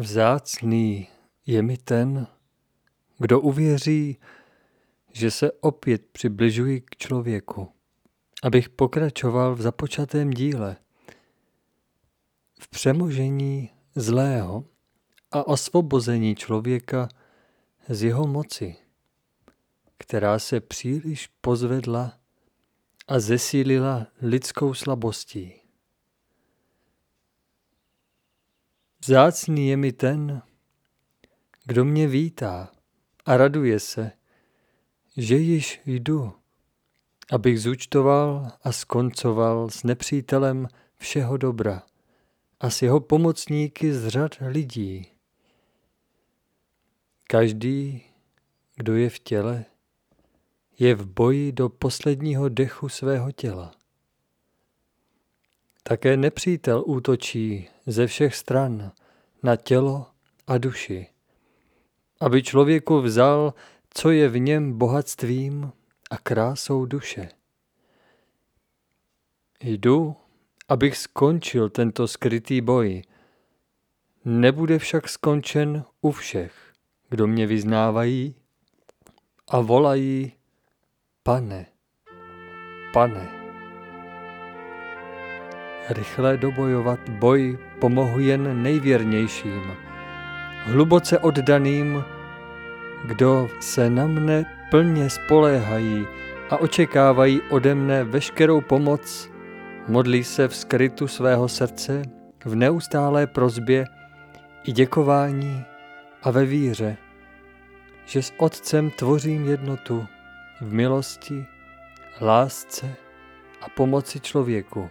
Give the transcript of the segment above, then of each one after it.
Vzácný je mi ten, kdo uvěří, že se opět přibližuji k člověku, abych pokračoval v započatém díle, v přemožení zlého a osvobození člověka z jeho moci, která se příliš pozvedla a zesílila lidskou slabostí. Vzácný je mi ten, kdo mě vítá a raduje se, že již jdu, abych zúčtoval a skoncoval s nepřítelem všeho dobra a s jeho pomocníky z řad lidí. Každý, kdo je v těle, je v boji do posledního dechu svého těla. Také nepřítel útočí ze všech stran na tělo a duši, aby člověku vzal, co je v něm bohatstvím a krásou duše. Jdu, abych skončil tento skrytý boj. Nebude však skončen u všech, kdo mě vyznávají a volají Pane, pane. Rychle dobojovat boj pomohu jen nejvěrnějším, hluboce oddaným, kdo se na mne plně spoléhají a očekávají ode mne veškerou pomoc, modlí se v skrytu svého srdce, v neustálé prozbě i děkování a ve víře, že s Otcem tvořím jednotu v milosti, lásce a pomoci člověku.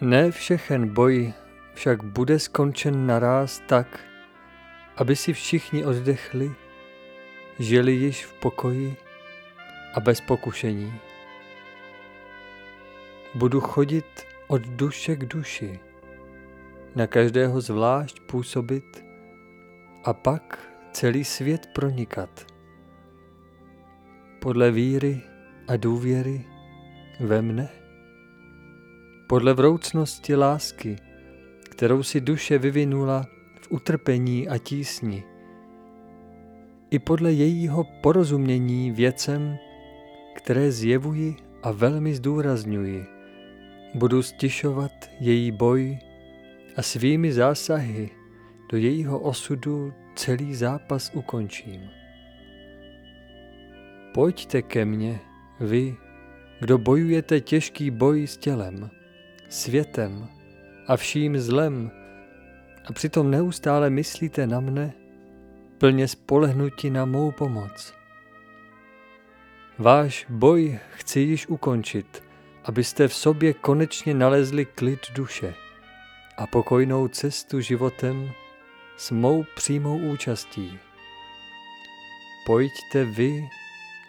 Ne všechen boj však bude skončen naráz tak, aby si všichni oddechli, žili již v pokoji a bez pokušení. Budu chodit od duše k duši, na každého zvlášť působit a pak celý svět pronikat. Podle víry a důvěry ve mne podle vroucnosti lásky, kterou si duše vyvinula v utrpení a tísni, i podle jejího porozumění věcem, které zjevuji a velmi zdůrazňuji, budu stišovat její boj a svými zásahy do jejího osudu celý zápas ukončím. Pojďte ke mně, vy, kdo bojujete těžký boj s tělem, světem a vším zlem a přitom neustále myslíte na mne, plně spolehnutí na mou pomoc. Váš boj chci již ukončit, abyste v sobě konečně nalezli klid duše a pokojnou cestu životem s mou přímou účastí. Pojďte vy,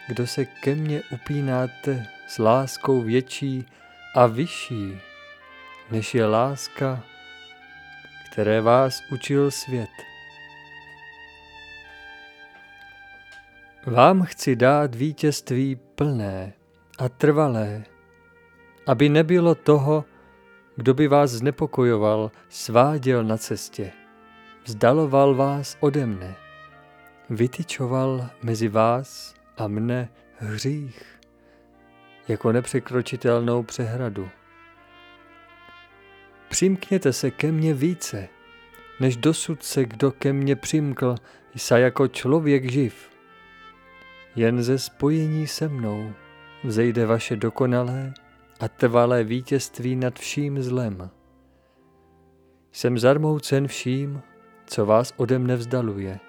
kdo se ke mně upínáte s láskou větší a vyšší než je láska, které vás učil svět. Vám chci dát vítězství plné a trvalé, aby nebylo toho, kdo by vás znepokojoval, sváděl na cestě, vzdaloval vás ode mne, vytyčoval mezi vás a mne hřích jako nepřekročitelnou přehradu. Přimkněte se ke mně více, než dosud se kdo ke mně přimkl, sa jako člověk živ. Jen ze spojení se mnou vzejde vaše dokonalé a trvalé vítězství nad vším zlem. Jsem zarmoucen vším, co vás ode mne vzdaluje.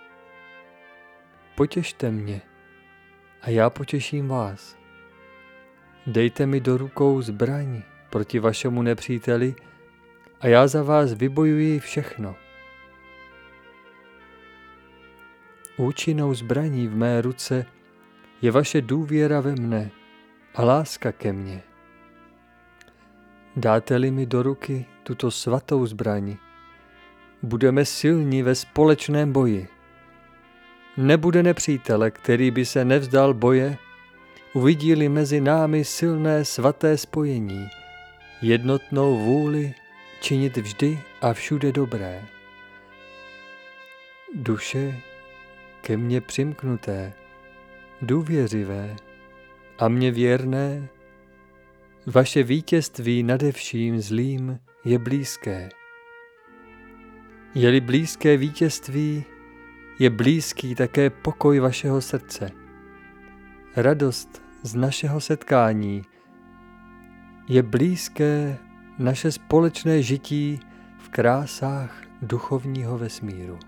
Potěšte mě a já potěším vás. Dejte mi do rukou zbraň proti vašemu nepříteli, a já za vás vybojuji všechno. Účinnou zbraní v mé ruce je vaše důvěra ve mne a láska ke mně. Dáte-li mi do ruky tuto svatou zbraní, budeme silní ve společném boji. Nebude nepřítele, který by se nevzdal boje, uvidí-li mezi námi silné svaté spojení, jednotnou vůli činit vždy a všude dobré. Duše ke mně přimknuté, důvěřivé a mě věrné, vaše vítězství nade vším zlým je blízké. Je-li blízké vítězství, je blízký také pokoj vašeho srdce. Radost z našeho setkání je blízké naše společné žití v krásách duchovního vesmíru.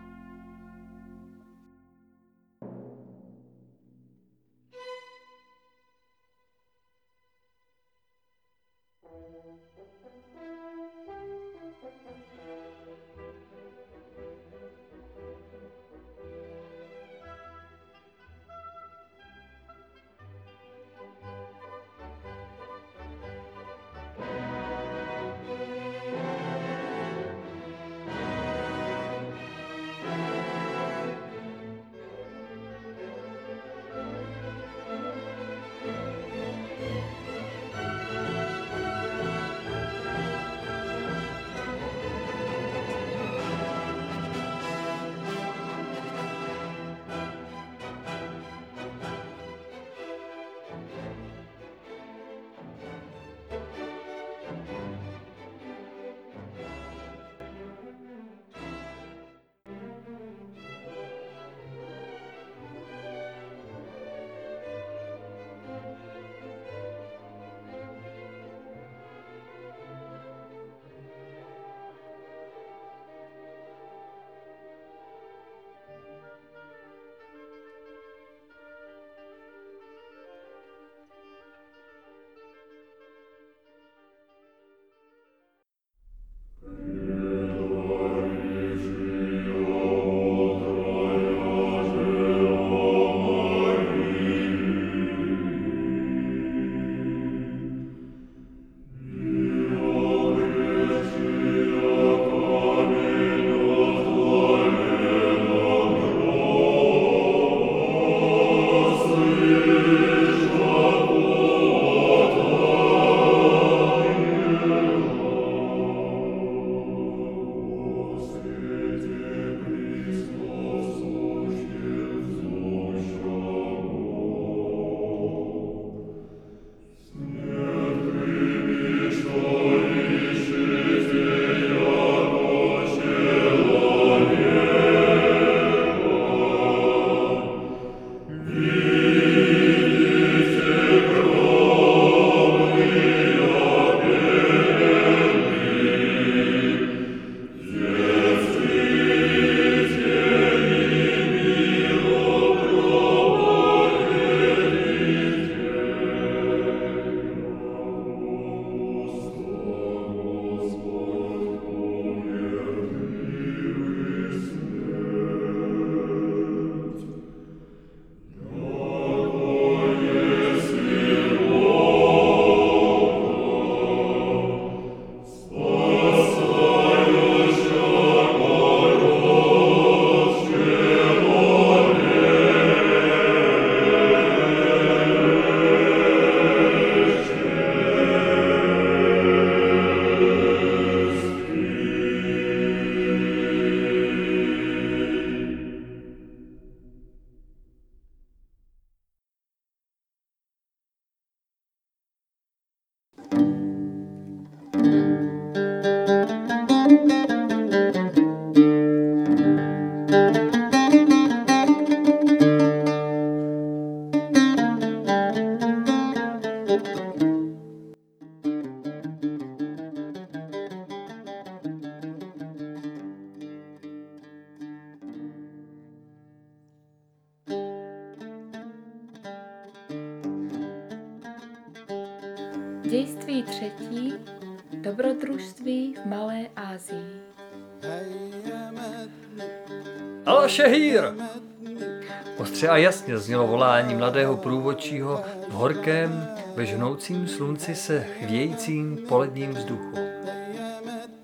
Jasně znělo volání mladého průvodčího v horkém, ve žnoucím slunci se chvějícím poledním vzduchu.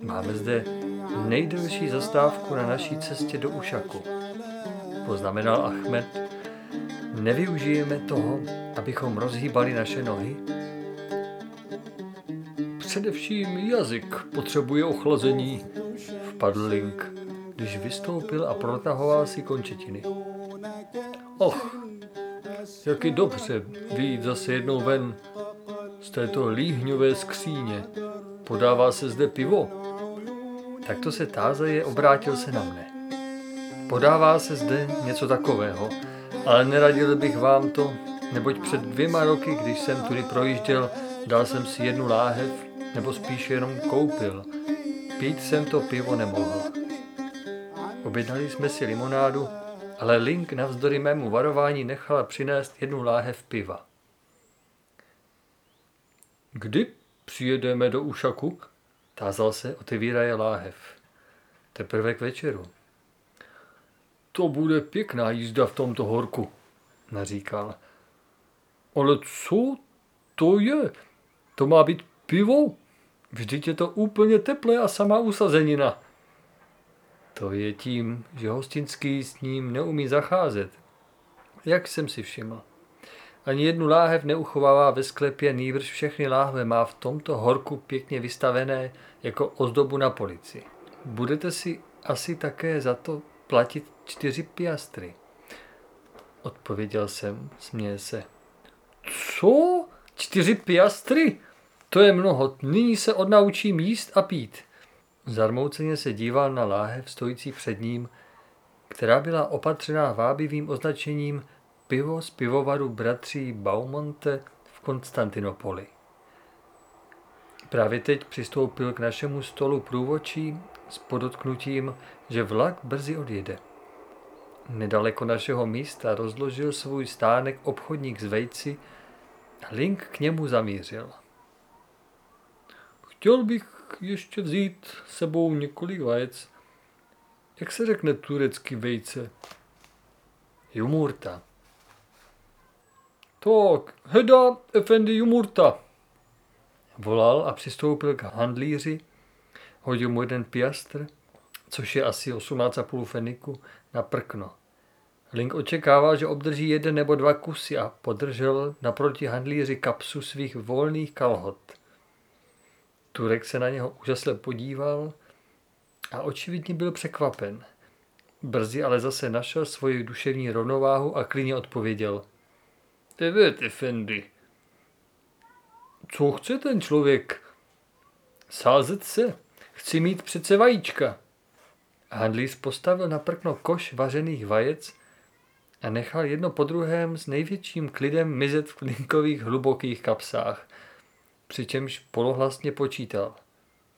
Máme zde nejdelší zastávku na naší cestě do Ušaku. Poznamenal Achmed, nevyužijeme toho, abychom rozhýbali naše nohy? Především jazyk potřebuje ochlazení. vpadl Link, když vystoupil a protahoval si končetiny. Och, jak je dobře vyjít zase jednou ven z této líhňové skříně. Podává se zde pivo. Takto se tázeje obrátil se na mne. Podává se zde něco takového, ale neradil bych vám to, neboť před dvěma roky, když jsem tudy projížděl, dal jsem si jednu láhev, nebo spíš jenom koupil. Pít jsem to pivo nemohl. Objednali jsme si limonádu, ale Link navzdory mému varování nechala přinést jednu láhev piva. Kdy přijedeme do Ušaku? Tázal se, otevíraje láhev. Teprve k večeru. To bude pěkná jízda v tomto horku, naříkal. Ale co to je? To má být pivo? Vždyť je to úplně teplé a samá usazenina. To je tím, že hostinský s ním neumí zacházet. Jak jsem si všiml. Ani jednu láhev neuchovává ve sklepě, nýbrž všechny láhve má v tomto horku pěkně vystavené jako ozdobu na polici. Budete si asi také za to platit čtyři piastry. Odpověděl jsem, směje se. Co? Čtyři piastry? To je mnoho, nyní se odnaučím jíst a pít. Zarmouceně se díval na láhev stojící před ním, která byla opatřená vábivým označením pivo z pivovaru bratří Baumonte v Konstantinopoli. Právě teď přistoupil k našemu stolu průvočí s podotknutím, že vlak brzy odjede. Nedaleko našeho místa rozložil svůj stánek obchodník z vejci a Link k němu zamířil. Chtěl bych ještě vzít sebou několik vajec. Jak se řekne turecky vejce? Jumurta. Tak, heda, efendi jumurta. Volal a přistoupil k handlíři, hodil mu jeden piastr, což je asi 18,5 feniku, na prkno. Link očekával, že obdrží jeden nebo dva kusy a podržel naproti handlíři kapsu svých volných kalhot. Turek se na něho úžasle podíval a očividně byl překvapen. Brzy ale zase našel svoji duševní rovnováhu a klidně odpověděl. Evet, efendi. Co chce ten člověk? Sázet se. Chci mít přece vajíčka. Handlíř postavil na prkno koš vařených vajec a nechal jedno po druhém s největším klidem mizet v linkových hlubokých kapsách, přičemž polohlasně počítal.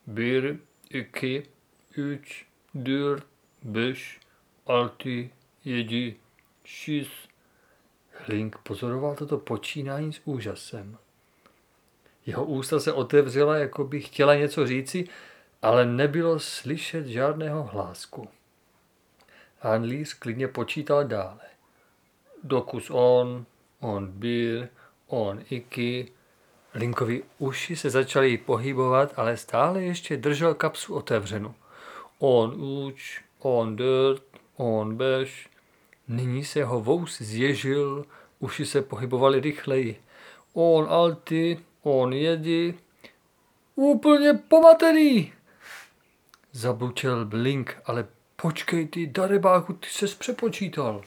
Bir, iki, üç, dört, beş, altı, jedi, šis. Link pozoroval toto počínání s úžasem. Jeho ústa se otevřela, jako by chtěla něco říci, ale nebylo slyšet žádného hlásku. Handlíř klidně počítal dále. Dokus on, on byl, on iky. Linkovi uši se začaly pohybovat, ale stále ještě držel kapsu otevřenou. On uč, on dört, on bež. Nyní se jeho vous zježil, uši se pohybovaly rychleji. On alty, on jedi. Úplně pomatený! Zabučel Blink, ale počkej ty, darebáku, ty ses přepočítal.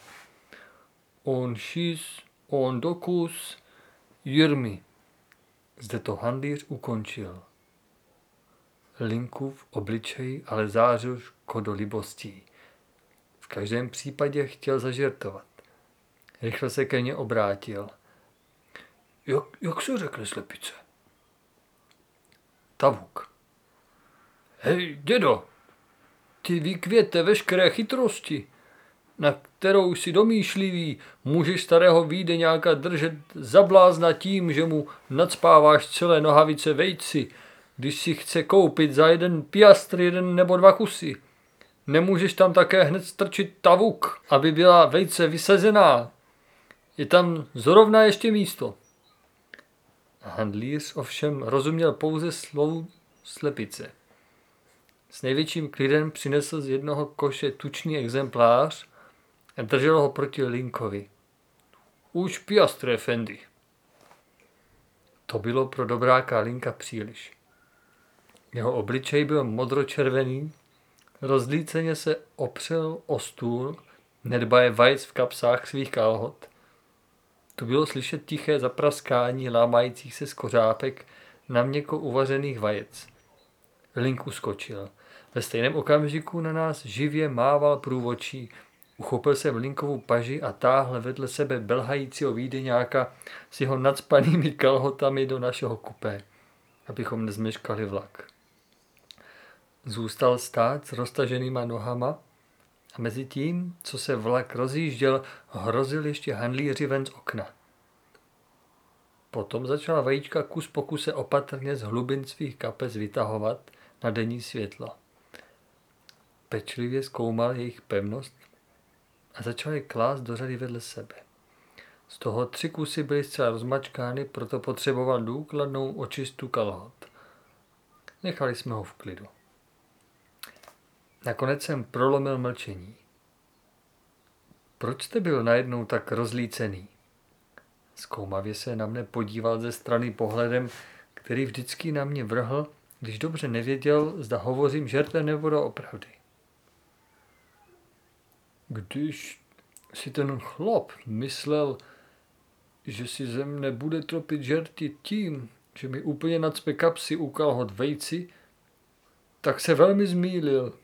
On šis, on dokus, Jirmi. Zde to handlíř ukončil. Linkův obličej ale zářil škodolibostí. V každém případě chtěl zažertovat. Rychle se ke mně obrátil. Jak, jak se řekne slepice? Tavuk. Hej, dědo, ty vykvěte veškeré chytrosti, na kterou si domýšlivý, můžeš starého Vídeňáka držet zablázna tím, že mu nadspáváš celé nohavice vejci, když si chce koupit za jeden piastr jeden nebo dva kusy. Nemůžeš tam také hned strčit tavuk, aby byla vejce vysazená. Je tam zrovna ještě místo. Handlíř ovšem rozuměl pouze slovu slepice. S největším klidem přinesl z jednoho koše tučný exemplář držel ho proti Linkovi. Už piastre, Fendi. To bylo pro dobráka Linka příliš. Jeho obličej byl modročervený, Rozlíceně se opřel o stůl, nedbaje vajec v kapsách svých kalhot. Tu bylo slyšet tiché zapraskání lámajících se skořápek na měko uvařených vajec. Link uskočil. Ve stejném okamžiku na nás živě mával průvočí. Uchopil jsem Linkovu paži a táhl vedle sebe belhajícího výdeňáka s jeho nadspanými kalhotami do našeho kupé, abychom nezmeškali vlak. Zůstal stát s roztaženýma nohama a mezi tím, co se vlak rozjížděl, hrozil ještě handlíři ven z okna. Potom začala vajíčka kus pokuse opatrně z hlubin svých kapes vytahovat na denní světlo. Pečlivě zkoumal jejich pevnost a začal je klást do řady vedle sebe. Z toho tři kusy byly zcela rozmačkány, proto potřeboval důkladnou očistu kalhot. Nechali jsme ho v klidu. Nakonec jsem prolomil mlčení. Proč jste byl najednou tak rozlícený? Zkoumavě se na mne podíval ze strany pohledem, který vždycky na mě vrhl, když dobře nevěděl, zda hovořím žertem nebo do opravdy. Když si ten chlop myslel, že si ze mne bude tropit žerty tím, že mi úplně nacpe kapsy u kalhot vejci, tak se velmi zmýlil,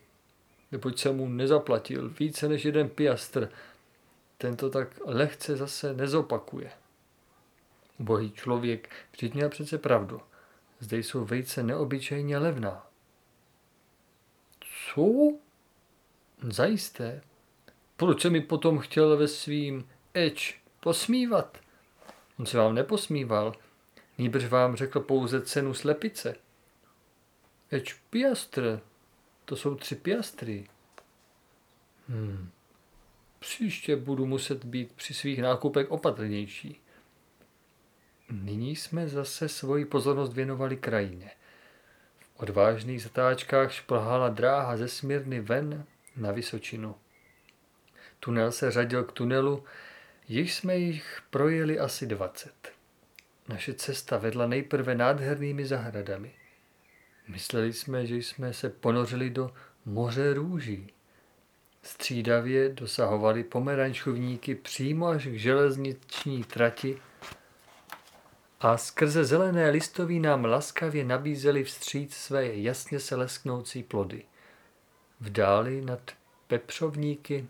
neboť jsem mu nezaplatil více než jeden piastr. Tento tak lehce zase nezopakuje. Bohý člověk vždyť měl přece pravdu. Zde jsou vejce neobyčejně levná. Co? Zajisté. Proč se mi potom chtěl ve svým eč posmívat? On se vám neposmíval, nýbrž vám řekl pouze cenu slepice. Eč piastr, to jsou tři piastry. Hmm. Příště budu muset být při svých nákupech opatrnější. Nyní jsme zase svoji pozornost věnovali krajině. V odvážných zatáčkách šplhala dráha ze Smírny ven na Vysočinu. Tunel se řadil k tunelu, již jsme jich projeli asi dvacet. Naše cesta vedla nejprve nádhernými zahradami. Mysleli jsme, že jsme se ponořili do moře růží. Střídavě dosahovali pomerančovníky přímo až k železniční trati a skrze zelené listoví nám laskavě nabízeli vstříc své jasně se lesknoucí plody. V dáli nad pepřovníky,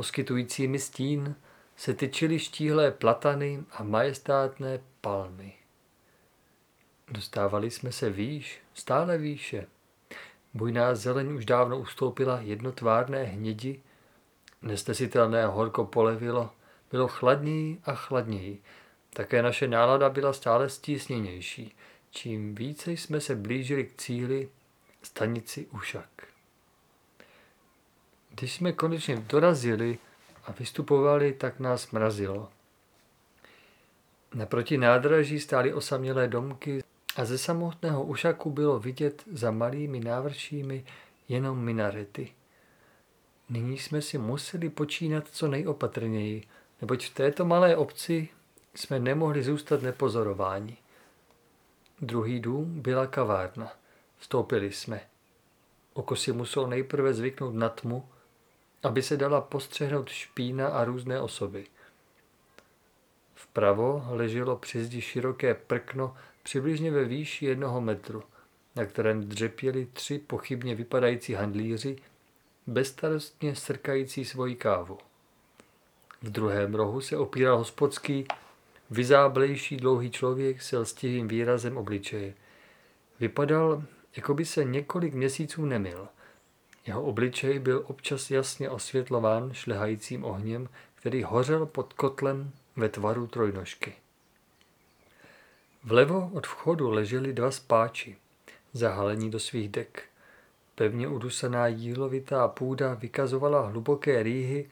poskytujícími stín, se tyčily štíhlé platany a majestátné palmy. Dostávali jsme se výš, stále výše. Bujná zeleň už dávno ustoupila jednotvárné hnědi, nesnesitelné horko polevilo, bylo chladněji a chladněji, také naše nálada byla stále stísněnější, čím více jsme se blížili k cíli, stanici Ušak. Když jsme konečně dorazili a vystupovali, tak nás mrazilo. Naproti nádraží stály osamělé domky a ze samotného Ušaku bylo vidět za malými návršími jenom minarety. Nyní jsme si museli počínat co nejopatrněji, neboť v této malé obci jsme nemohli zůstat nepozorováni. Druhý dům byla kavárna. Vstoupili jsme. Oko si musel nejprve zvyknout na tmu, aby se dala postřehnout špína a různé osoby. Vpravo leželo při zdi široké prkno přibližně ve výši jednoho metru, na kterém dřepěli tři pochybně vypadající handlíři, bezstarostně srkající svoji kávu. V druhém rohu se opíral hospodský, Vyzáblejší dlouhý člověk s lstivým výrazem obličeje. Vypadal, jako by se několik měsíců nemil. Jeho obličej byl občas jasně osvětlován šlehajícím ohněm, který hořel pod kotlem ve tvaru trojnožky. Vlevo od vchodu leželi dva spáči, zahalení do svých dek. Pevně udusaná jílovitá půda vykazovala hluboké rýhy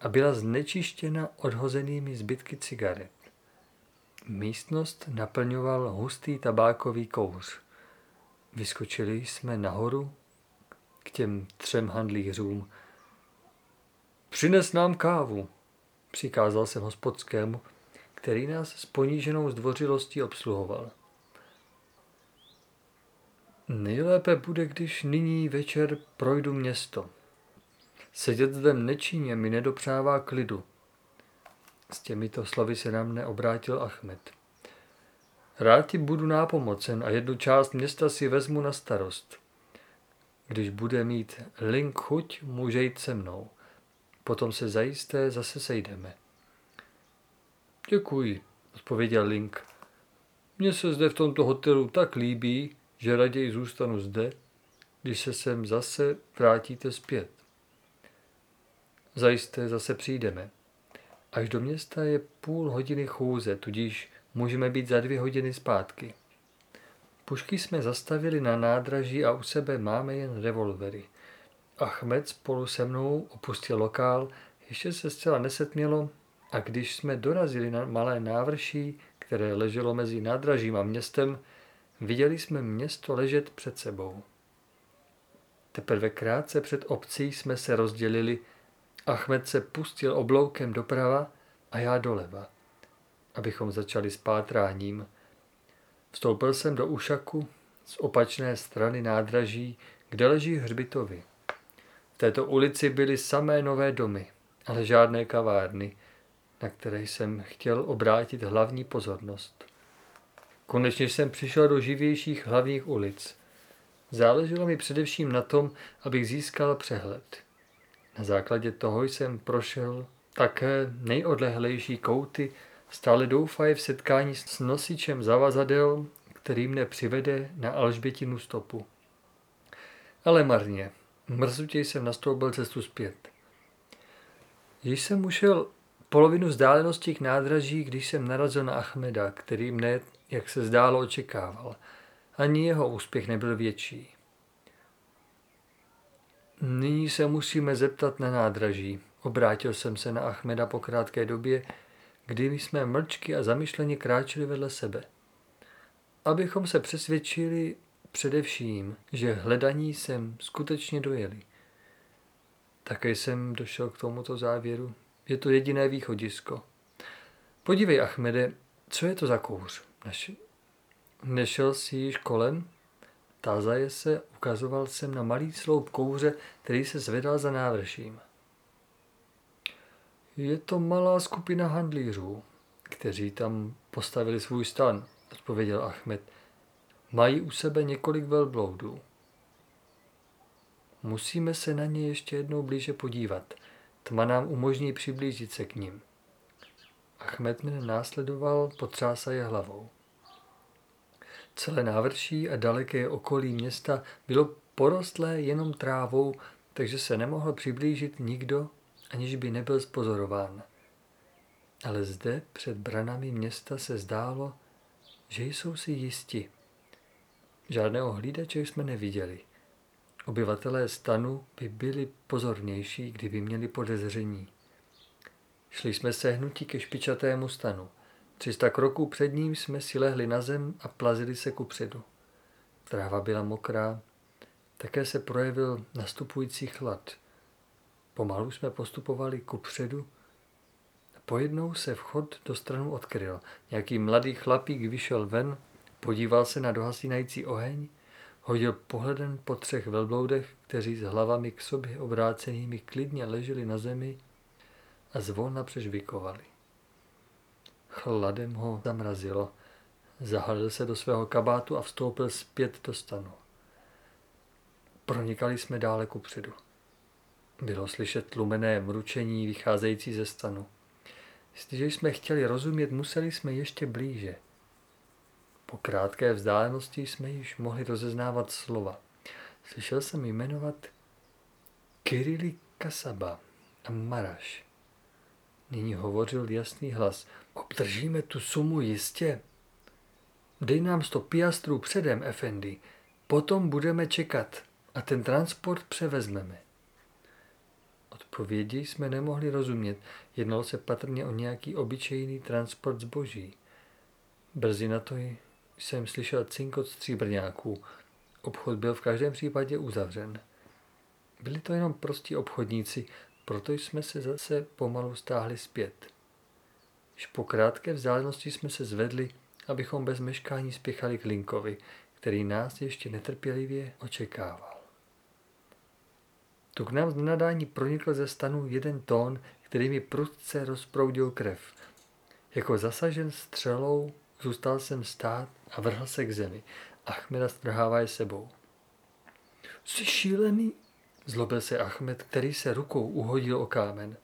a byla znečištěna odhozenými zbytky cigaret. Místnost naplňoval hustý tabákový kouř. Vyskočili jsme nahoru k těm třem handlířům. Přines nám kávu, přikázal jsem hospodskému, který nás s poníženou zdvořilostí obsluhoval. Nejlépe bude, když nyní večer projdu město. Sedět zde nečinně mi nedopřává klidu. S těmito slovy se na mne obrátil Achmed. Rád ti budu nápomocen a jednu část města si vezmu na starost. Když bude mít Link chuť, může jít se mnou. Potom se zajisté zase sejdeme. Děkuji, odpověděl Link. Mně se zde v tomto hotelu tak líbí, že raději zůstanu zde, když se sem zase vrátíte zpět. Zajisté zase přijdeme. Až do města je půl hodiny chůze, tudíž můžeme být za dvě hodiny zpátky. Pušky jsme zastavili na nádraží a u sebe máme jen revolvery. Achmed spolu se mnou opustil lokál, ještě se zcela nesetmělo a když jsme dorazili na malé návrší, které leželo mezi nádražím a městem, viděli jsme město ležet před sebou. Teprve krátce před obcí jsme se rozdělili, Achmed se pustil obloukem doprava a já doleva, abychom začali s pátráním. Vstoupil jsem do ušaku z opačné strany nádraží, kde leží hřbitovy. V této ulici byly samé nové domy, ale žádné kavárny, na které jsem chtěl obrátit hlavní pozornost. Konečně jsem přišel do živějších hlavních ulic. Záleželo mi především na tom, abych získal přehled. Na základě toho jsem prošel také nejodlehlejší kouty, stále doufají v setkání s nosičem zavazadel, který mne přivede na Alžbětinu stopu. Ale marně. Mrzutě jsem nastoupil cestu zpět. Již jsem ušel polovinu vzdálenosti k nádraží, když jsem narazil na Achmeda, který mne, jak se zdálo, očekával. Ani jeho úspěch nebyl větší. Nyní se musíme zeptat na nádraží. Obrátil jsem se na Achmeda po krátké době, kdy jsme mlčky a zamyšleně kráčeli vedle sebe. Abychom se přesvědčili především, že hledaní jsem skutečně dojeli. Také jsem došel k tomuto závěru. Je to jediné východisko. Podívej, Achmede, co je to za kouř? Nešel jsi již kolem? Tázaje se, ukazoval jsem na malý sloup kouře, který se zvedal za návrším. Je to malá skupina handlířů, kteří tam postavili svůj stan, odpověděl Achmed. Mají u sebe několik velbloudů. Musíme se na ně ještě jednou blíže podívat. Tma nám umožní přiblížit se k ním. Achmed mě následoval, potřásaje hlavou. Celé návrší a daleké okolí města bylo porostlé jenom trávou, takže se nemohl přiblížit nikdo, aniž by nebyl spozorován. Ale zde před branami města se zdálo, že jsou si jisti. Žádného hlídače jsme neviděli. Obyvatelé stanu by byli pozornější, kdyby měli podezření. Šli jsme sehnutí ke špičatému stanu. Třista kroků před ním jsme si lehli na zem a plazili se ku předu. Tráva byla mokrá, také se projevil nastupující chlad. Pomalu jsme postupovali ku předu. Pojednou se vchod do stranu odkryl. Nějaký mladý chlapík vyšel ven, podíval se na dohasínající oheň, hodil pohledem po třech velbloudech, kteří s hlavami k sobě obrácenými klidně leželi na zemi a zvolna přežvikovali. Chladem ho zamrazilo. Zahalil se do svého kabátu a vstoupil zpět do stanu. Pronikali jsme dále ku předu. Bylo slyšet tlumené mručení vycházející ze stanu. Jestliže jsme chtěli rozumět, museli jsme ještě blíže. Po krátké vzdálenosti jsme již mohli rozeznávat slova. Slyšel jsem jmenovat Kirili Kasaba a Maraš. Nyní hovořil jasný hlas. Obdržíme tu sumu jistě? Dej nám sto piastrů předem, Efendi. Potom budeme čekat a ten transport převezmeme. Odpovědi jsme nemohli rozumět. Jednalo se patrně o nějaký obyčejný transport zboží. Brzy na to jsem slyšel cinkot stříbrňáků. Obchod byl v každém případě uzavřen. Byli to jenom prostí obchodníci, proto jsme se zase pomalu stáhli zpět. Již po krátké vzdálenosti jsme se zvedli, abychom bez meškání spěchali k Linkovi, který nás ještě netrpělivě očekával. Tu k nám z nadání pronikl ze stanu jeden tón, který mi prudce rozproudil krev. Jako zasažen střelou zůstal jsem stát a vrhl se k zemi. Achmeda strhává sebou. Jsi šílený? Zlobil se Achmed, který se rukou uhodil o kámen.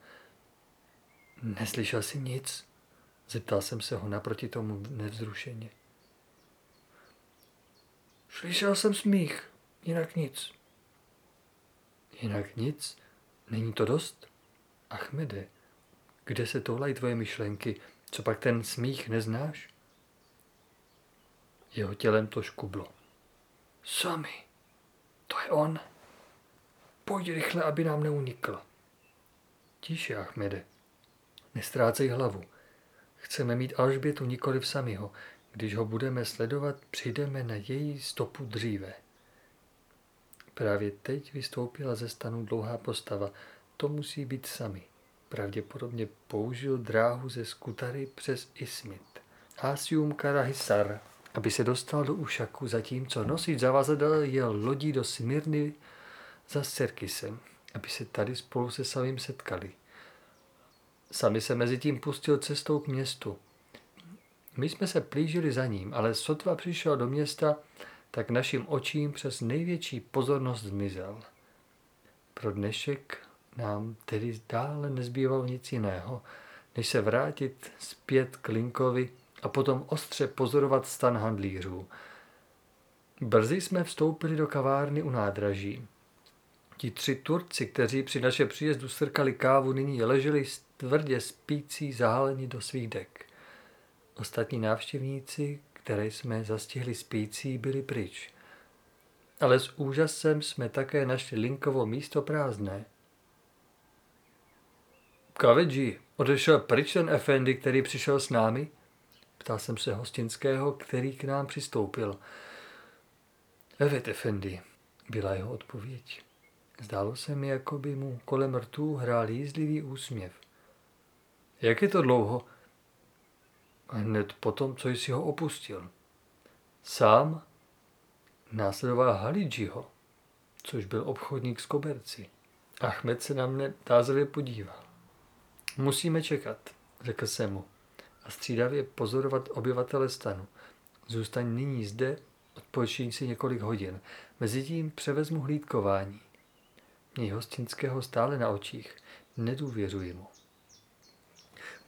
Neslyšel jsi nic? Zeptal jsem se ho naproti tomu nevzrušeně. Slyšel jsem smích, jinak nic. Jinak nic? Není to dost? Achmede, kde se tohlají tvoje myšlenky? Co pak ten smích neznáš? Jeho tělem to škublo. Sami, to je on. Pojď rychle, aby nám neunikl. Tiše, Achmede. Nestrácej hlavu. Chceme mít Alžbětu nikoli v samiho. Když ho budeme sledovat, přijdeme na její stopu dříve. Právě teď vystoupila ze stanu dlouhá postava. To musí být sami. Pravděpodobně použil dráhu ze Skutary přes Ismit. Asium Karahisar, aby se dostal do Ušaku, zatímco nosič zavazadel jel lodí do Smyrny za Serkisem, aby se tady spolu se samým setkali. Sami se mezi tím pustil cestou k městu. My jsme se plížili za ním, ale sotva přišel do města, tak našim očím přes největší pozornost zmizel. Pro dnešek nám tedy dále nezbývalo nic jiného, než se vrátit zpět k Linkovi a potom ostře pozorovat stan handlířů. Brzy jsme vstoupili do kavárny u nádraží. Ti tři Turci, kteří při naše příjezdu strkali kávu, nyní leželi tvrdě spící zahaleni do svých dek. Ostatní návštěvníci, které jsme zastihli spící, byli pryč. Ale s úžasem jsme také našli Linkovo místo prázdné. Kavedži, odešel pryč ten efendi, který přišel s námi? Ptal jsem se hostinského, který k nám přistoupil. Evet, efendi, byla jeho odpověď. Zdálo se mi, jako by mu kolem rtů hrál jízlivý úsměv. Jak je to dlouho? Hned potom, co jsi ho opustil. Sám následoval Halidžiho, což byl obchodník z koberci. Achmed se na mne tázavě podíval. Musíme čekat, řekl jsem mu, a střídavě pozorovat obyvatele stanu. Zůstaň nyní zde, odpočíň si několik hodin. Mezitím převezmu hlídkování. Měj hostinského stále na očích. Nedůvěřuji mu.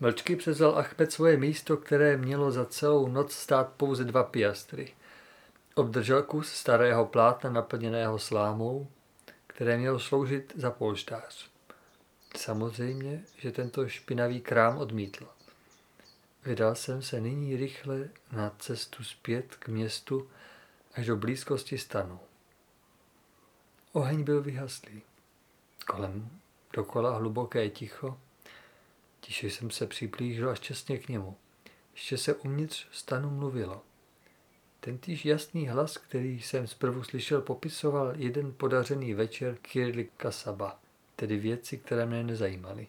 Mlčky přezal Achmed svoje místo, které mělo za celou noc stát pouze dva piastry. Obdržel kus starého plátna naplněného slámou, které mělo sloužit za polštář. Samozřejmě, že tento špinavý krám odmítl. Vydal jsem se nyní rychle na cestu zpět k městu až do blízkosti stanu. Oheň byl vyhaslý. Kolem dokola hluboké ticho. Tiše jsem se připlížil až čestně k němu. Ještě se uvnitř stanu mluvilo. Tentýž jasný hlas, který jsem zprvu slyšel, popisoval jeden podařený večer Kirli Kasaba, tedy věci, které mě nezajímaly.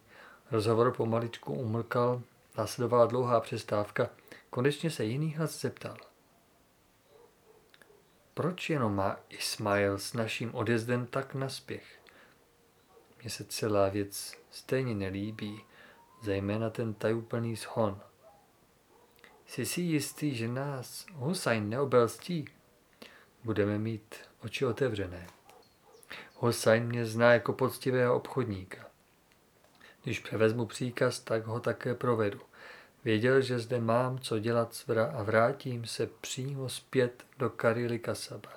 Rozhovor pomaličku umlkal, následovala dlouhá přestávka. Konečně se jiný hlas zeptal. Proč jenom má Ismail s naším odjezdem tak naspěch? Mně se celá věc stejně nelíbí, zejména ten tajuplný shon. Jsi si jistý, že nás Husajn neobelstí? Budeme mít oči otevřené. Husajn mě zná jako poctivého obchodníka. Když převezmu příkaz, tak ho také provedu. Věděl, že zde mám co dělat a vrátím se přímo zpět do Karily Kasaba.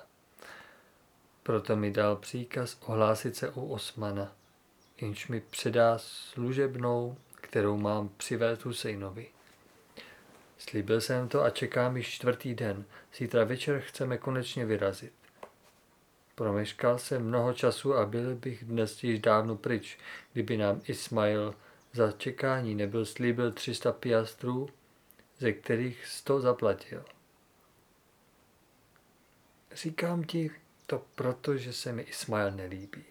Proto mi dal příkaz ohlásit se u Osmana jenž mi předá služebnou, kterou mám přivést Husejnovi. Slíbil jsem to a čekám již čtvrtý den. Zítra večer chceme konečně vyrazit. Promeškal jsem mnoho času a byl bych dnes již dávno pryč, kdyby nám Ismail za čekání nebyl slíbil 300 piastrů, ze kterých 100 zaplatil. Říkám ti to proto, že se mi Ismail nelíbí.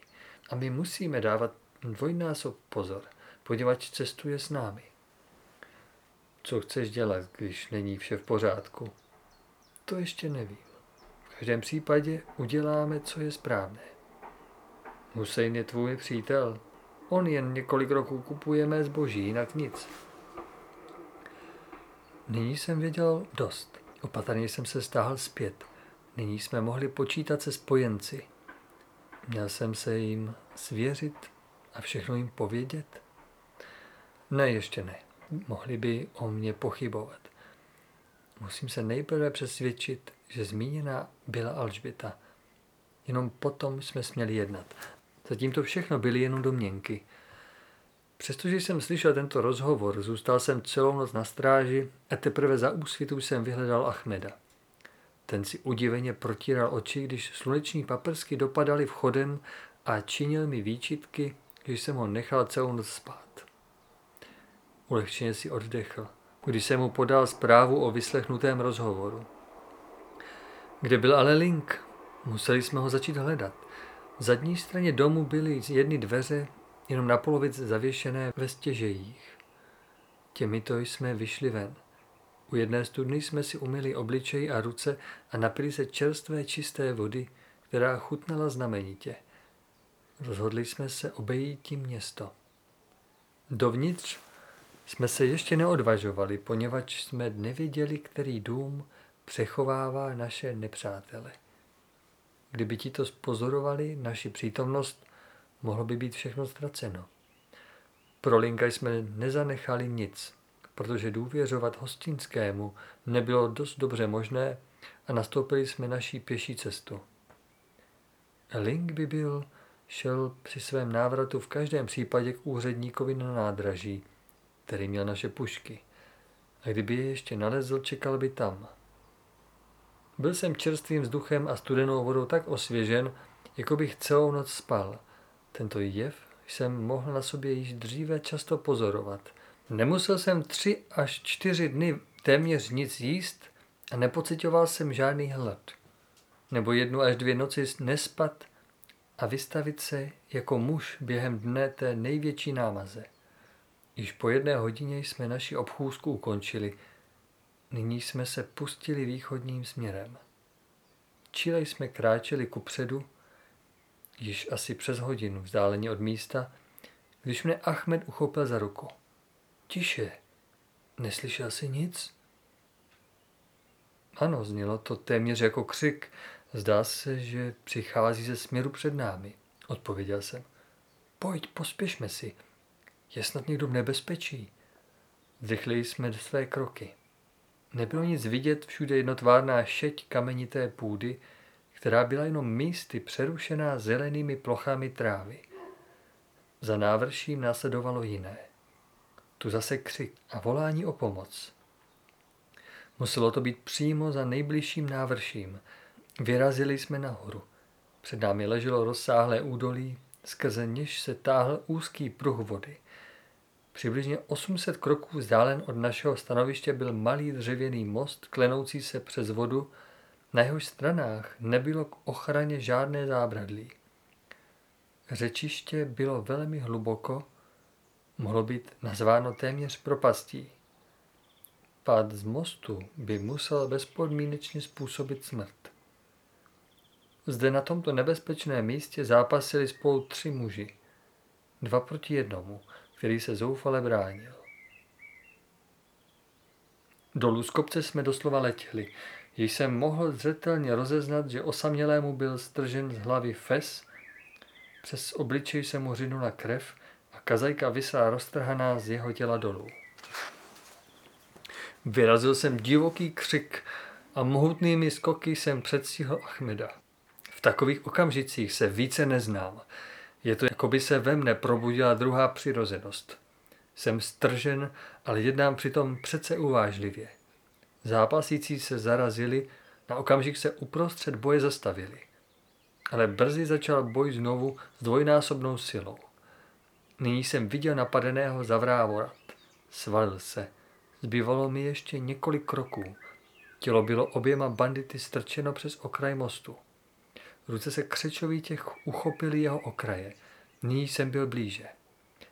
A my musíme dávat dvojnásob pozor, poněvadž cestuje s námi. Co chceš dělat, když není vše v pořádku? To ještě nevím. každém případě uděláme, co je správné. Hussein je tvůj přítel. On jen několik roků kupuje mé zboží, jinak nic. Nyní jsem věděl dost. Opatrně jsem se stáhl zpět. Nyní jsme mohli počítat se spojenci. Měl jsem se jim svěřit a všechno jim povědět? Ne, ještě ne. Mohli by o mě pochybovat. Musím se nejprve přesvědčit, že zmíněná byla Alžběta. Jenom potom jsme směli jednat. Zatím to všechno byly jenom domněnky. Přestože jsem slyšel tento rozhovor, zůstal jsem celou noc na stráži a teprve za úsvitu jsem vyhledal Achmeda. Ten si udiveně protíral oči, když sluneční paprsky dopadaly vchodem a činil mi výčitky, když jsem ho nechal celou noc spát. Ulehčeně si oddechl, když jsem mu podal zprávu o vyslechnutém rozhovoru. Kde byl ale Link? Museli jsme ho začít hledat. V zadní straně domu byly jedny dveře, jenom na polovic zavěšené ve stěžejích. Těmito jsme vyšli ven. U jedné studny jsme si umyli obličej a ruce a napili se čerstvé čisté vody, která chutnala znamenitě. Rozhodli jsme se obejít tím město. Dovnitř jsme se ještě neodvažovali, poněvadž jsme nevěděli, který dům přechovává naše nepřátele. Kdyby ti to spozorovali, naši přítomnost, mohlo by být všechno ztraceno. Pro Linka jsme nezanechali nic, protože důvěřovat hostinskému nebylo dost dobře možné a nastoupili jsme naší pěší cestu. Link by byl šel při svém návratu v každém případě k úředníkovi na nádraží, který měl naše pušky. A kdyby je ještě nalezl, čekal by tam. Byl jsem čerstvým vzduchem a studenou vodou tak osvěžen, jako bych celou noc spal. Tento jev jsem mohl na sobě již dříve často pozorovat. Nemusel jsem tři až čtyři dny téměř nic jíst a nepocitoval jsem žádný hlad. Nebo jednu až dvě noci nespat a vystavit se jako muž během dne té největší námaze. Již po jedné hodině jsme naši obchůzku ukončili. Nyní jsme se pustili východním směrem. Čile jsme kráčeli kupředu, již asi přes hodinu vzdáleně od místa, když mne Ahmed uchopil za ruku. Tiše, neslyšel jsi nic? Ano, znělo to téměř jako křik. Zdá se, že přichází ze směru před námi, odpověděl jsem. Pojď, pospěšme si. Je snad někdo v nebezpečí. Zrychlili jsme své kroky. Nebylo nic vidět, všude jednotvárná šeť kamenité půdy, která byla jenom místy přerušená zelenými plochami trávy. Za návrším následovalo jiné. Tu zase křik a volání o pomoc. Muselo to být přímo za nejbližším návrším. Vyrazili jsme nahoru. Před námi leželo rozsáhlé údolí, skrze něž se táhl úzký pruh vody – Přibližně 800 kroků vzdálen od našeho stanoviště byl malý dřevěný most, klenoucí se přes vodu, na jehož stranách nebylo k ochraně žádné zábradlí. Řečiště bylo velmi hluboko, mohlo být nazváno téměř propastí. Pád z mostu by musel bezpodmínečně způsobit smrt. Zde na tomto nebezpečném místě zápasili spolu tři muži. Dva proti jednomu – který se zoufale bránil. Dolů z kopce jsme doslova letěli. Již jsem mohl zřetelně rozeznat, že osamělému byl stržen z hlavy fes, přes obličej se mu řinula krev a kazajka vysá roztrhaná z jeho těla dolů. Vyrazil jsem divoký křik a mohutnými skoky jsem předstihl Achmeda. V takových okamžicích se více neznám. Je to, jako by se ve mne probudila druhá přirozenost. Jsem stržen, ale jednám přitom přece uvážlivě. Zápasící se zarazili, na okamžik se uprostřed boje zastavili. Ale brzy začal boj znovu s dvojnásobnou silou. Nyní jsem viděl napadeného zavrávorat. Svalil se. Zbývalo mi ještě několik kroků. Tělo bylo oběma bandity strčeno přes okraj mostu. Ruce se křečovitě uchopily jeho okraje. Nyní jsem byl blíže.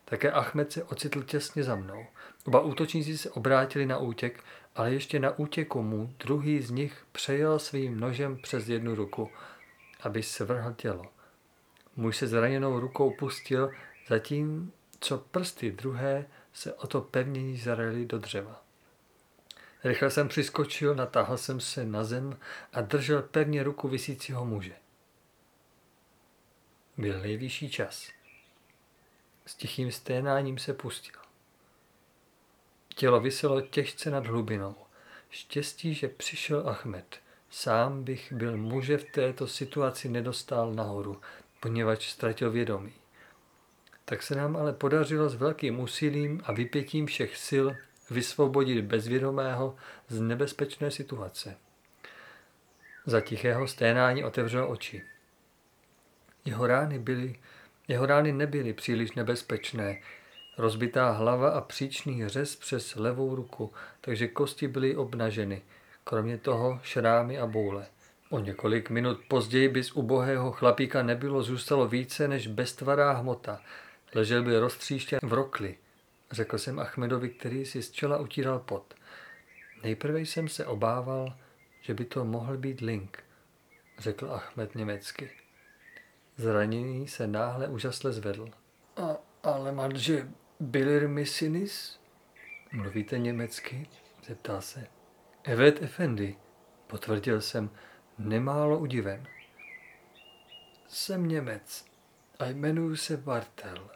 Také Ahmed se ocitl těsně za mnou. Oba útočníci se obrátili na útěk, ale ještě na útěku mu druhý z nich přejel svým nožem přes jednu ruku, aby se vrhl tělo. Muž se zraněnou rukou pustil, zatím co prsty druhé se o to pevněji zareli do dřeva. Rychle jsem přiskočil, natáhl jsem se na zem a držel pevně ruku visícího muže. Byl nejvyšší čas. S tichým sténáním se pustil. Tělo vyselo těžce nad hlubinou. Štěstí, že přišel Ahmed. Sám bych byl muže v této situaci nedostal nahoru, poněvadž ztratil vědomí. Tak se nám ale podařilo s velkým úsilím a vypětím všech sil vysvobodit bezvědomého z nebezpečné situace. Za tichého sténání otevřel oči. Jeho rány, byly, jeho rány nebyly příliš nebezpečné. Rozbitá hlava a příčný řez přes levou ruku, takže kosti byly obnaženy. Kromě toho šrámy a boule. O několik minut později by z ubohého chlapíka nebylo zůstalo více než beztvará hmota. Ležel by roztříštěn v rokli. Řekl jsem Achmedovi, který si z čela utíral pot. Nejprve jsem se obával, že by to mohl být Link, řekl Achmed německy. Zraněný se náhle úžasle zvedl. A, ale manže Bilir Misinis? Mluvíte německy? zeptal se. Evet Efendi, potvrdil jsem, nemálo udiven. Jsem Němec a jmenuji se Bartel.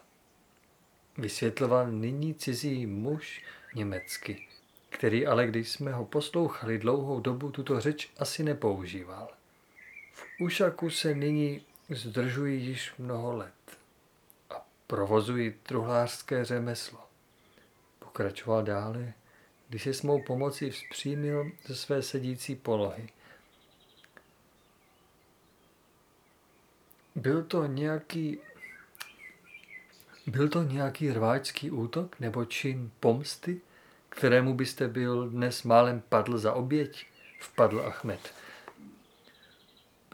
Vysvětloval nyní cizí muž německy, který ale když jsme ho poslouchali dlouhou dobu, tuto řeč asi nepoužíval. V Ušaku se nyní zdržují již mnoho let a provozují truhlářské řemeslo. Pokračoval dále, když se s mou pomocí vzpřímil ze své sedící polohy. Byl to nějaký byl to nějaký rváčský útok nebo čin pomsty, kterému byste byl dnes málem padl za oběť? Vpadl Ahmed.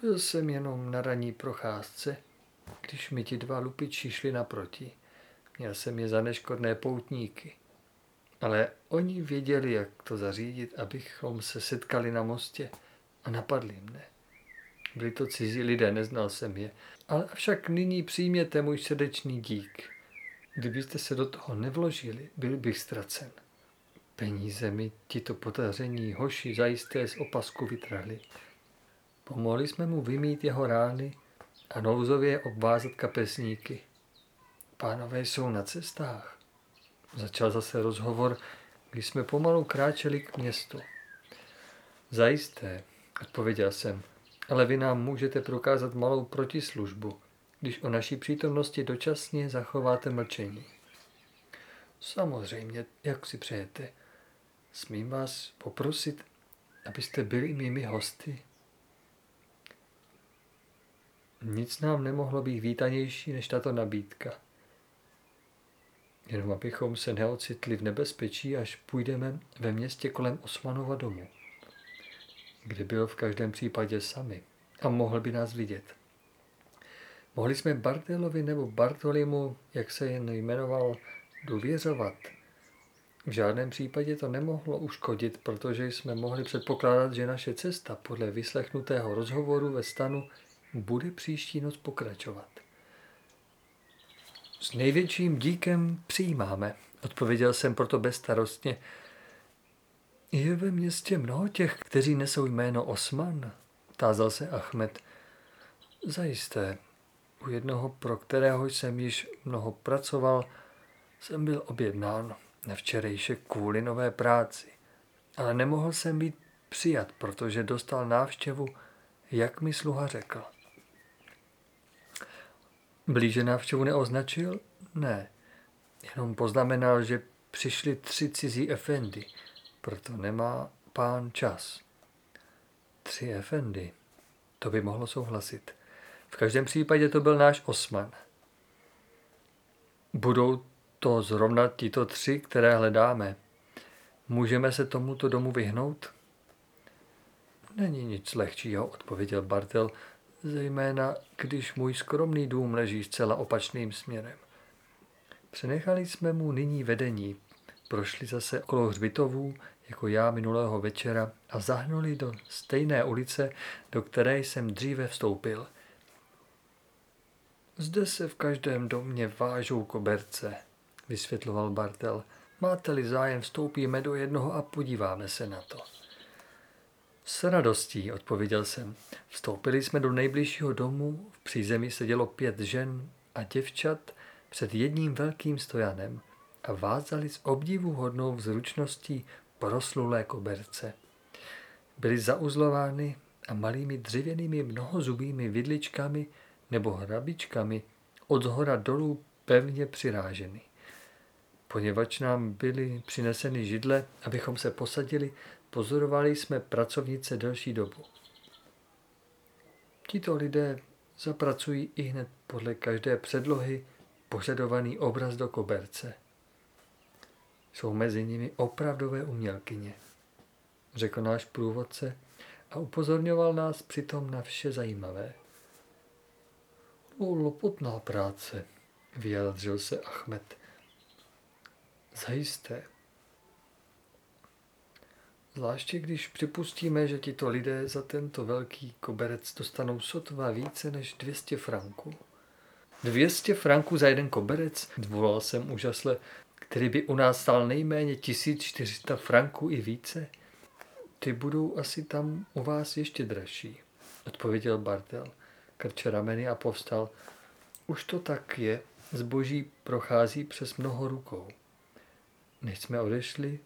Byl jsem jenom na ranní procházce, když mi ti dva lupiči šli naproti. Měl jsem je za neškodné poutníky. Ale oni věděli, jak to zařídit, abychom se setkali na mostě a napadli mne. Byli to cizí lidé, neznal jsem je. Ale však nyní přijměte můj srdečný dík. Kdybyste se do toho nevložili, byl bych ztracen. Peníze mi tito potaření hoši zajisté z opasku vytrhli. Pomohli jsme mu vymít jeho rány a nouzově obvázat kapesníky. Pánové jsou na cestách. Začal zase rozhovor, když jsme pomalu kráčeli k městu. Zajisté, odpověděl jsem, ale vy nám můžete prokázat malou protislužbu, když o naší přítomnosti dočasně zachováte mlčení. Samozřejmě, jak si přejete. Smím vás poprosit, abyste byli mými hosty? Nic nám nemohlo být vítanější než tato nabídka. Jenom abychom se neocitli v nebezpečí, až půjdeme ve městě kolem Osmanova domu, kde byl v každém případě sami a mohl by nás vidět. Mohli jsme Bartelovi nebo Bartolimu, jak se jen jmenoval, důvěřovat. V žádném případě to nemohlo uškodit, protože jsme mohli předpokládat, že naše cesta podle vyslechnutého rozhovoru ve stanu bude příští noc pokračovat. S největším díkem přijímáme, odpověděl jsem proto bezstarostně. Je ve městě mnoho těch, kteří nesou jméno Osman? Tázal se Ahmed. Zajisté. U jednoho, pro kterého jsem již mnoho pracoval, jsem byl objednán na včerejšek kvůli nové práci. Ale nemohl jsem být přijat, protože dostal návštěvu, jak mi sluha řekl. Blíže návštěvu neoznačil? Ne. Jenom poznamenal, že přišli tři cizí efendy, proto nemá pán čas. Tři efendy. To by mohlo souhlasit. V každém případě to byl náš Osman. Budou to zrovna tito tři, které hledáme. Můžeme se tomuto domu vyhnout? Není nic lehčího, odpověděl Bartel, zejména když můj skromný dům leží zcela opačným směrem. Přenechali jsme mu nyní vedení. Prošli zase okolo hřbitovů, jako já minulého večera, a zahnuli do stejné ulice, do které jsem dříve vstoupil. Zde se v každém domě vážou koberce, vysvětloval Bartel. Máte-li zájem, vstoupíme do jednoho a podíváme se na to. S radostí, odpověděl jsem. Vstoupili jsme do nejbližšího domu, v přízemí sedělo pět žen a děvčat před jedním velkým stojanem a vázali s obdivuhodnou vzručností proslulé koberce. Byly zauzlovány a malými dřevěnými mnohozubými vidličkami nebo hrabičkami od zhora dolů pevně přiráženy. Poněvadž nám byly přineseny židle, abychom se posadili, pozorovali jsme pracovnice delší dobu. Tito lidé zapracují i hned podle každé předlohy požadovaný obraz do koberce. Jsou mezi nimi opravdové umělkyně, řekl náš průvodce a upozorňoval nás přitom na vše zajímavé. O, lopotná práce, vyjádřil se Achmed. Zajisté. Zvláště když připustíme, že tito lidé za tento velký koberec dostanou sotva více než 200 franků. 200 franků za jeden koberec? Dvolal jsem úžasle, který by u nás stál nejméně 1400 franků i více. Ty budou asi tam u vás ještě dražší, odpověděl Bartel. Krče rameny a povstal. Už to tak je, zboží prochází přes mnoho rukou. Než jsme odešli,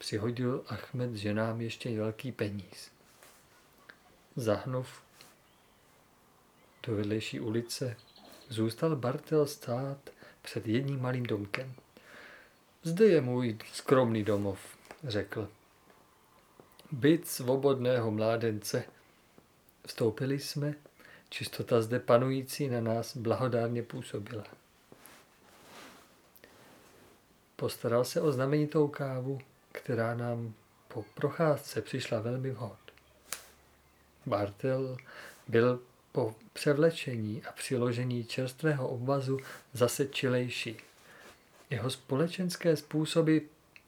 přihodil Achmed ženám ještě velký peníz. Zahnov do vedlejší ulice zůstal Bartel stát před jedním malým domkem. Zde je můj skromný domov, řekl. Byt svobodného mládence. Vstoupili jsme, čistota zde panující na nás blahodárně působila. Postaral se o znamenitou kávu, která nám po procházce přišla velmi vhod. Bartel byl po převlečení a přiložení čerstvého obvazu zase čilejší. Jeho společenské způsoby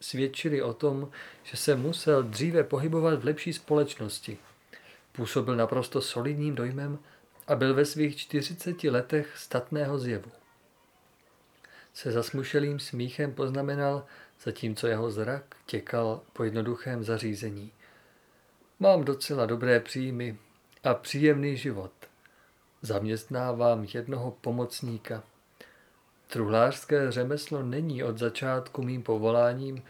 svědčily o tom, že se musel dříve pohybovat v lepší společnosti. Působil naprosto solidním dojmem a byl ve svých 40 letech statného zjevu. Se zasmušelým smíchem poznamenal, zatímco jeho zrak těkal po jednoduchém zařízení. Mám docela dobré příjmy a příjemný život. Zaměstnávám jednoho pomocníka. Truhlářské řemeslo není od začátku mým povoláním,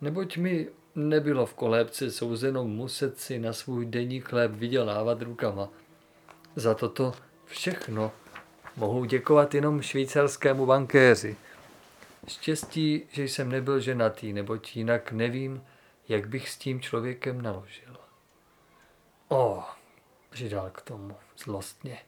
neboť mi nebylo v kolébce souzeno muset si na svůj denní chléb vydělávat rukama. Za toto všechno mohu děkovat jenom švýcarskému bankéři. Štěstí, že jsem nebyl ženatý, neboť jinak nevím, jak bych s tím člověkem naložil. O, přidal k tomu zlostně.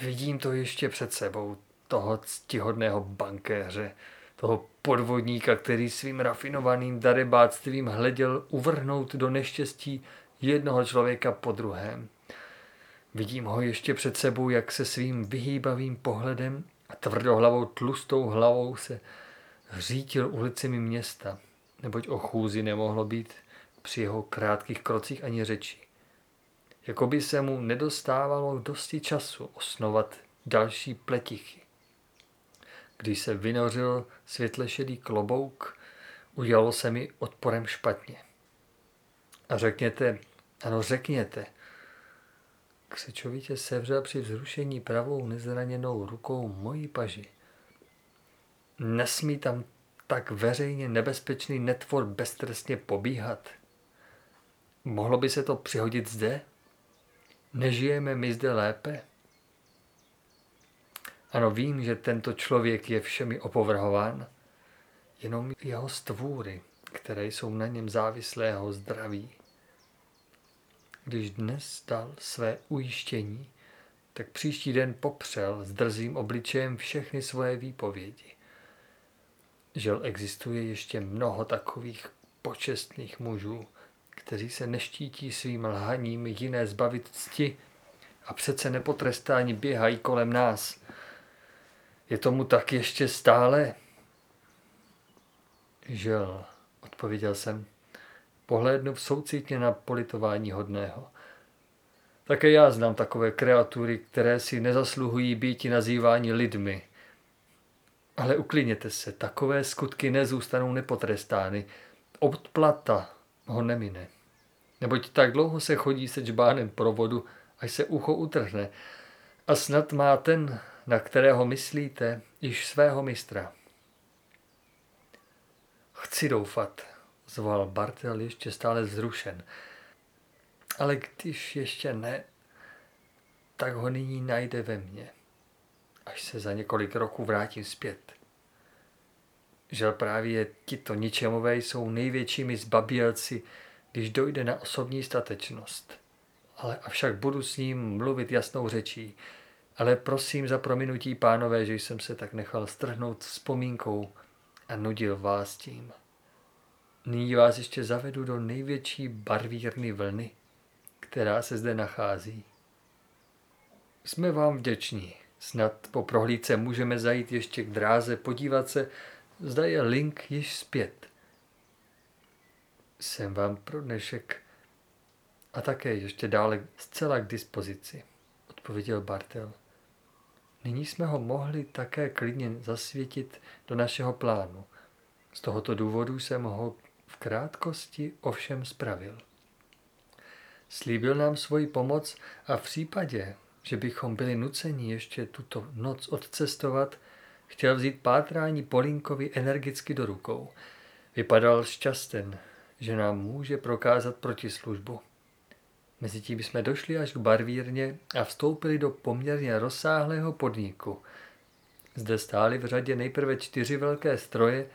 Vidím to ještě před sebou, toho ctihodného bankéře, toho podvodníka, který svým rafinovaným darebáctvím hleděl uvrhnout do neštěstí jednoho člověka po druhém. Vidím ho ještě před sebou, jak se svým vyhýbavým pohledem a tvrdohlavou tlustou hlavou se hřítil ulicemi města, neboť o chůzi nemohlo být při jeho krátkých krocích ani řeči. Jakoby se mu nedostávalo dosti času osnovat další pletichy. Když se vynořil světle šedý klobouk, udělalo se mi odporem špatně. A řekněte, ano řekněte, křečovitě sevřel při vzrušení pravou nezraněnou rukou moji paži. Nesmí tam tak veřejně nebezpečný netvor beztrestně pobíhat. Mohlo by se to přihodit zde? Nežijeme my zde lépe? Ano, vím, že tento člověk je všemi opovrhován, jenom jeho stvůry, které jsou na něm závislého zdraví. Když dnes dal své ujištění, tak příští den popřel s drzým obličejem všechny svoje výpovědi. Žel existuje ještě mnoho takových počestných mužů, kteří se neštítí svým lhaním jiné zbavit cti a přece nepotrestáni běhají kolem nás. Je tomu tak ještě stále? Žel, odpověděl jsem, pohlédnu soucitně na politování hodného. Také já znám takové kreatury, které si nezasluhují být nazýváni lidmi. Ale uklidněte se, takové skutky nezůstanou nepotrestány. Odplata ho nemine. Neboť tak dlouho se chodí se čbánem provodu, až se ucho utrhne. A snad má ten, na kterého myslíte, již svého mistra. Chci doufat, zval Bartel ještě stále vzrušen. Ale když ještě ne, tak ho nyní najde ve mně, až se za několik roků vrátím zpět. Žel právě tito ničemové jsou největšími zbabělci, když dojde na osobní statečnost. Ale avšak budu s ním mluvit jasnou řečí. Ale prosím za prominutí, pánové, že jsem se tak nechal strhnout vzpomínkou a nudil vás tím. Nyní vás ještě zavedu do největší barvírny vlny, která se zde nachází. Jsme vám vděční. Snad po prohlídce můžeme zajít ještě k dráze, podívat se, zda je link již zpět. Jsem vám pro dnešek a také ještě dále zcela k dispozici, odpověděl Bartel. Nyní jsme ho mohli také klidně zasvětit do našeho plánu. Z tohoto důvodu jsem ho v krátkosti ovšem spravil. Slíbil nám svoji pomoc a v případě, že bychom byli nuceni ještě tuto noc odcestovat, chtěl vzít pátrání Polinkovi energicky do rukou. Vypadal šťasten, že nám může prokázat protislužbu. Mezitím jsme došli až k barvírně a vstoupili do poměrně rozsáhlého podniku. Zde stály v řadě nejprve čtyři velké stroje,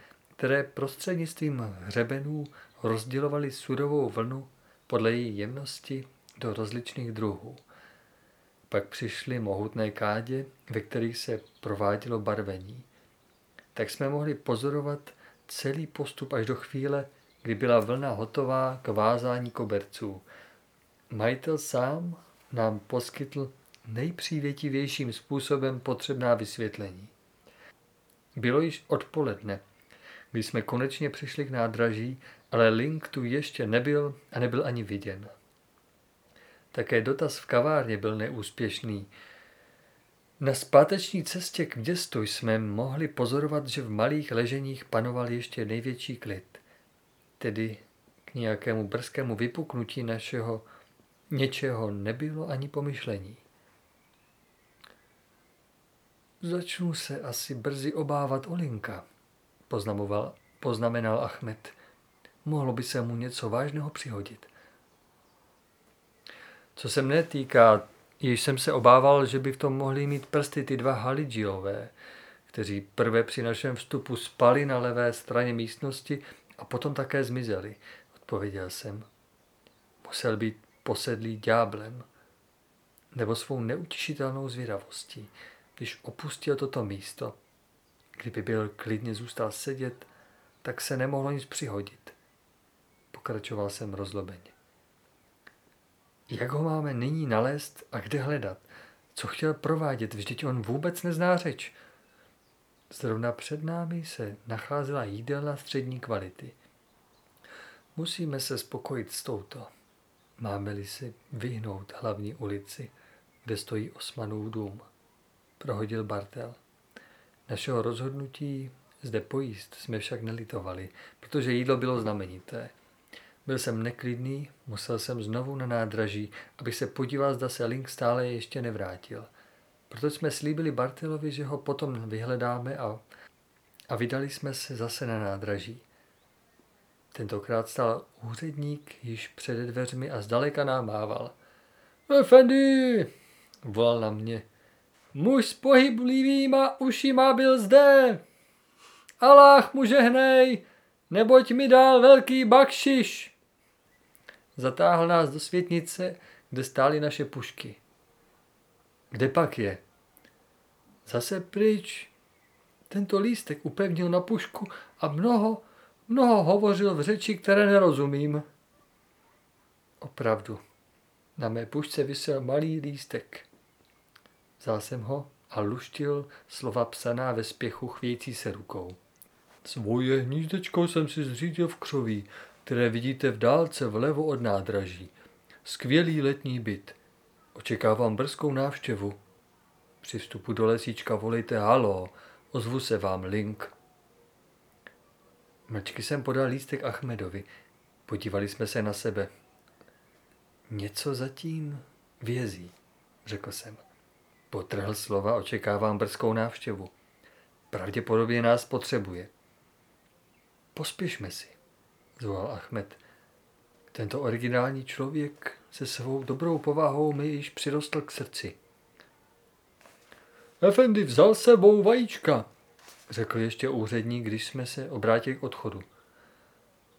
které prostřednictvím hřebenů rozdělovaly surovou vlnu podle její jemnosti do rozličných druhů. Pak přišly mohutné kádě, ve kterých se provádělo barvení. Tak jsme mohli pozorovat celý postup až do chvíle, kdy byla vlna hotová k vázání koberců. Majitel sám nám poskytl nejpřívětivějším způsobem potřebná vysvětlení. Bylo již odpoledne, když jsme konečně přišli k nádraží, ale Link tu ještě nebyl a nebyl ani viděn. Také dotaz v kavárně byl neúspěšný. Na zpáteční cestě k městu jsme mohli pozorovat, že v malých leženích panoval ještě největší klid. Tedy k nějakému brzkému vypuknutí našeho něčeho nebylo ani pomyšlení. Začnu se asi brzy obávat Olinka, poznamoval, poznamenal Achmed. Mohlo by se mu něco vážného přihodit. Co se mne týká, již jsem se obával, že by v tom mohli mít prsty ty dva Halidžiové, kteří prvé při našem vstupu spali na levé straně místnosti a potom také zmizeli, odpověděl jsem. Musel být posedlý ďáblem nebo svou neutišitelnou zvědavostí, když opustil toto místo. Kdyby byl klidně zůstal sedět, tak se nemohlo nic přihodit. Pokračoval jsem rozlobeně. Jak ho máme nyní nalézt a kde hledat? Co chtěl provádět? Vždyť on vůbec nezná řeč. Zrovna před námi se nacházela jídelna střední kvality. Musíme se spokojit s touto. Máme-li si vyhnout hlavní ulici, kde stojí Osmanův dům, prohodil Bartel. Našeho rozhodnutí zde pojíst jsme však nelitovali, protože jídlo bylo znamenité – byl jsem neklidný, musel jsem znovu na nádraží, abych se podíval, zda se Link stále ještě nevrátil. Proto jsme slíbili Bartelovi, že ho potom vyhledáme a, a vydali jsme se zase na nádraží. Tentokrát stál úředník již před dveřmi a zdaleka nám mával. Efendi, volal na mě. Muž s pohyblivýma ušima byl zde. Aláh mu žehnej, neboť mi dal velký bakšiš. Zatáhl nás do světnice, kde stály naše pušky. Kde pak je? Zase pryč. Tento lístek upevnil na pušku a mnoho, mnoho hovořil v řeči, které nerozumím. Opravdu, na mé pušce vysel malý lístek. Vzal jsem ho a luštil slova psaná ve spěchu chvějící se rukou. Svoje hnízdečko jsem si zřídil v křoví, které vidíte v dálce vlevo od nádraží. Skvělý letní byt. Očekávám brzkou návštěvu. Při vstupu do lesíčka volejte halo, ozvu se vám link. Mlčky jsem podal lístek Achmedovi. Podívali jsme se na sebe. Něco zatím vězí, řekl jsem. Potrhl slova, očekávám brzkou návštěvu. Pravděpodobně nás potřebuje. Pospěšme si, zvolal Achmed. Tento originální člověk se svou dobrou povahou mi již přirostl k srdci. Efendi vzal sebou vajíčka, řekl ještě úředník, když jsme se obrátili k odchodu.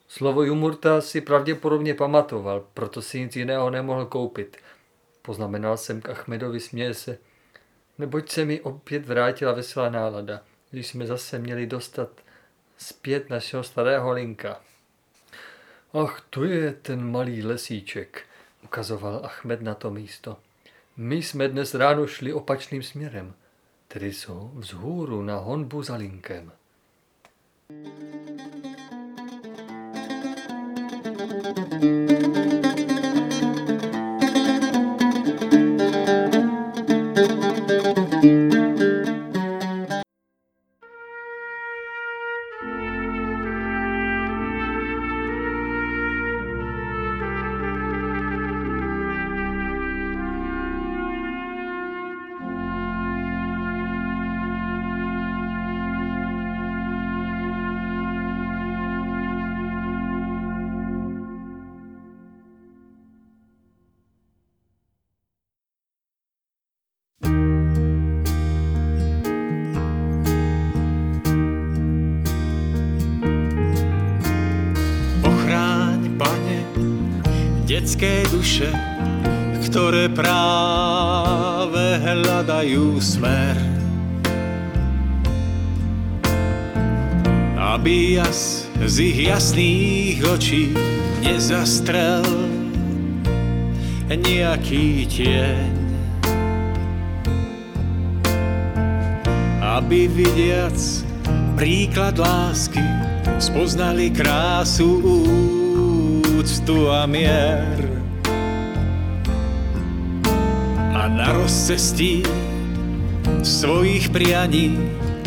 Slovo Jumurta si pravděpodobně pamatoval, proto si nic jiného nemohl koupit. Poznamenal jsem k Achmedovi, směje se, neboť se mi opět vrátila veselá nálada, když jsme zase měli dostat zpět našeho starého linka. Ach, to je ten malý lesíček, ukazoval Achmed na to místo. My jsme dnes ráno šli opačným směrem, tedy jsou vzhůru na honbu za linkem. Detské duše, ktoré práve hľadajú smer. Aby jas z ich jasných očí nezastrel nejaký tieň. Aby vidiac príklad lásky spoznali krásu úctu a mier. A na rozcestí svojich prianí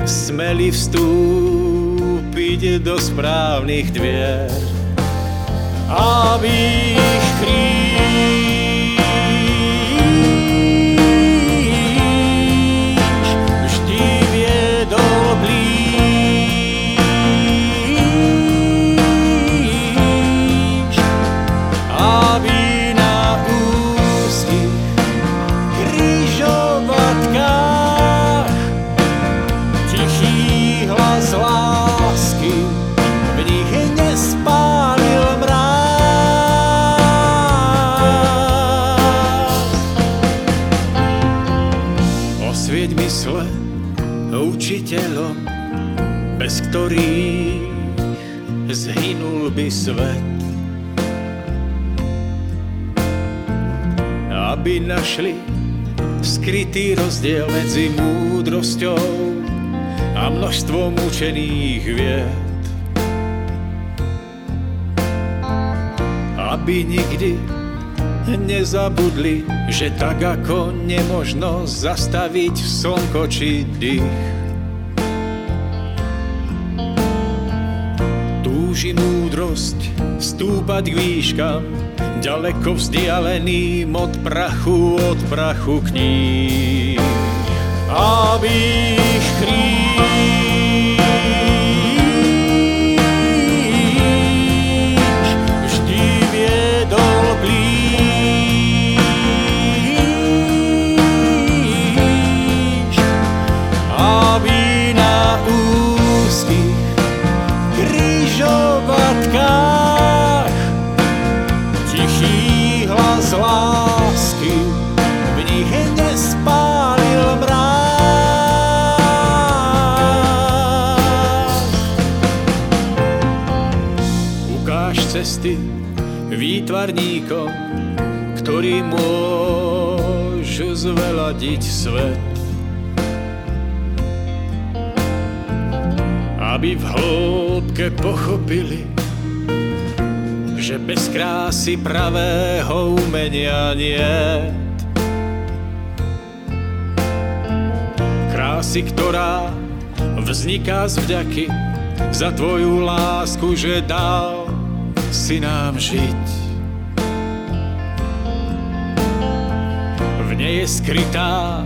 smeli vstúpiť do správnych dvier. Aby ich svet. Aby našli skrytý rozdiel medzi múdrosťou a množstvom učených vied. Aby nikdy nezabudli, že tak ako nemožno zastaviť slnko či dých, túži múdrosť stúpať k výškam, ďaleko vzdialeným od prachu, od prachu kníh. Aby ich človekom, ktorý môže zveladiť svet. Aby v hloubke pochopili, že bez krásy pravého umenia nie. Krásy, ktorá vzniká z vďaky za tvoju lásku, že dal si nám žiť. Skrytá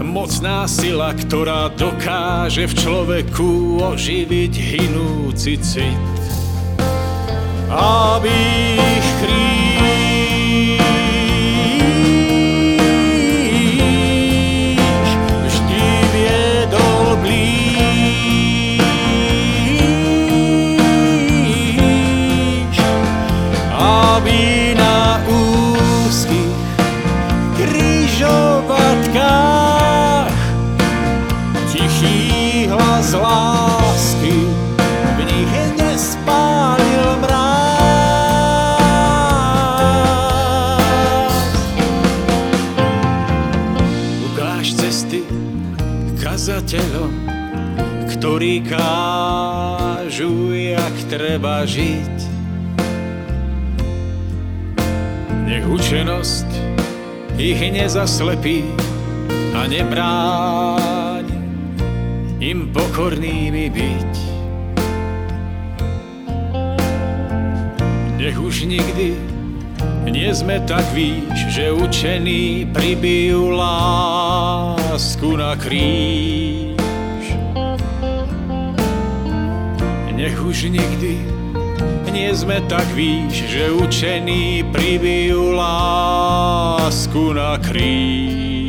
mocná sila, ktorá dokáže v človeku oživiť hinúci cit. Aby ich kríž treba žiť. Nech učenosť ich nezaslepí a nebráň im pokornými byť. Nech už nikdy nie sme tak víš, že učení pribijú lásku na kríž. Nech už nikdy nie sme tak víš, že učení pribijú lásku na kríž.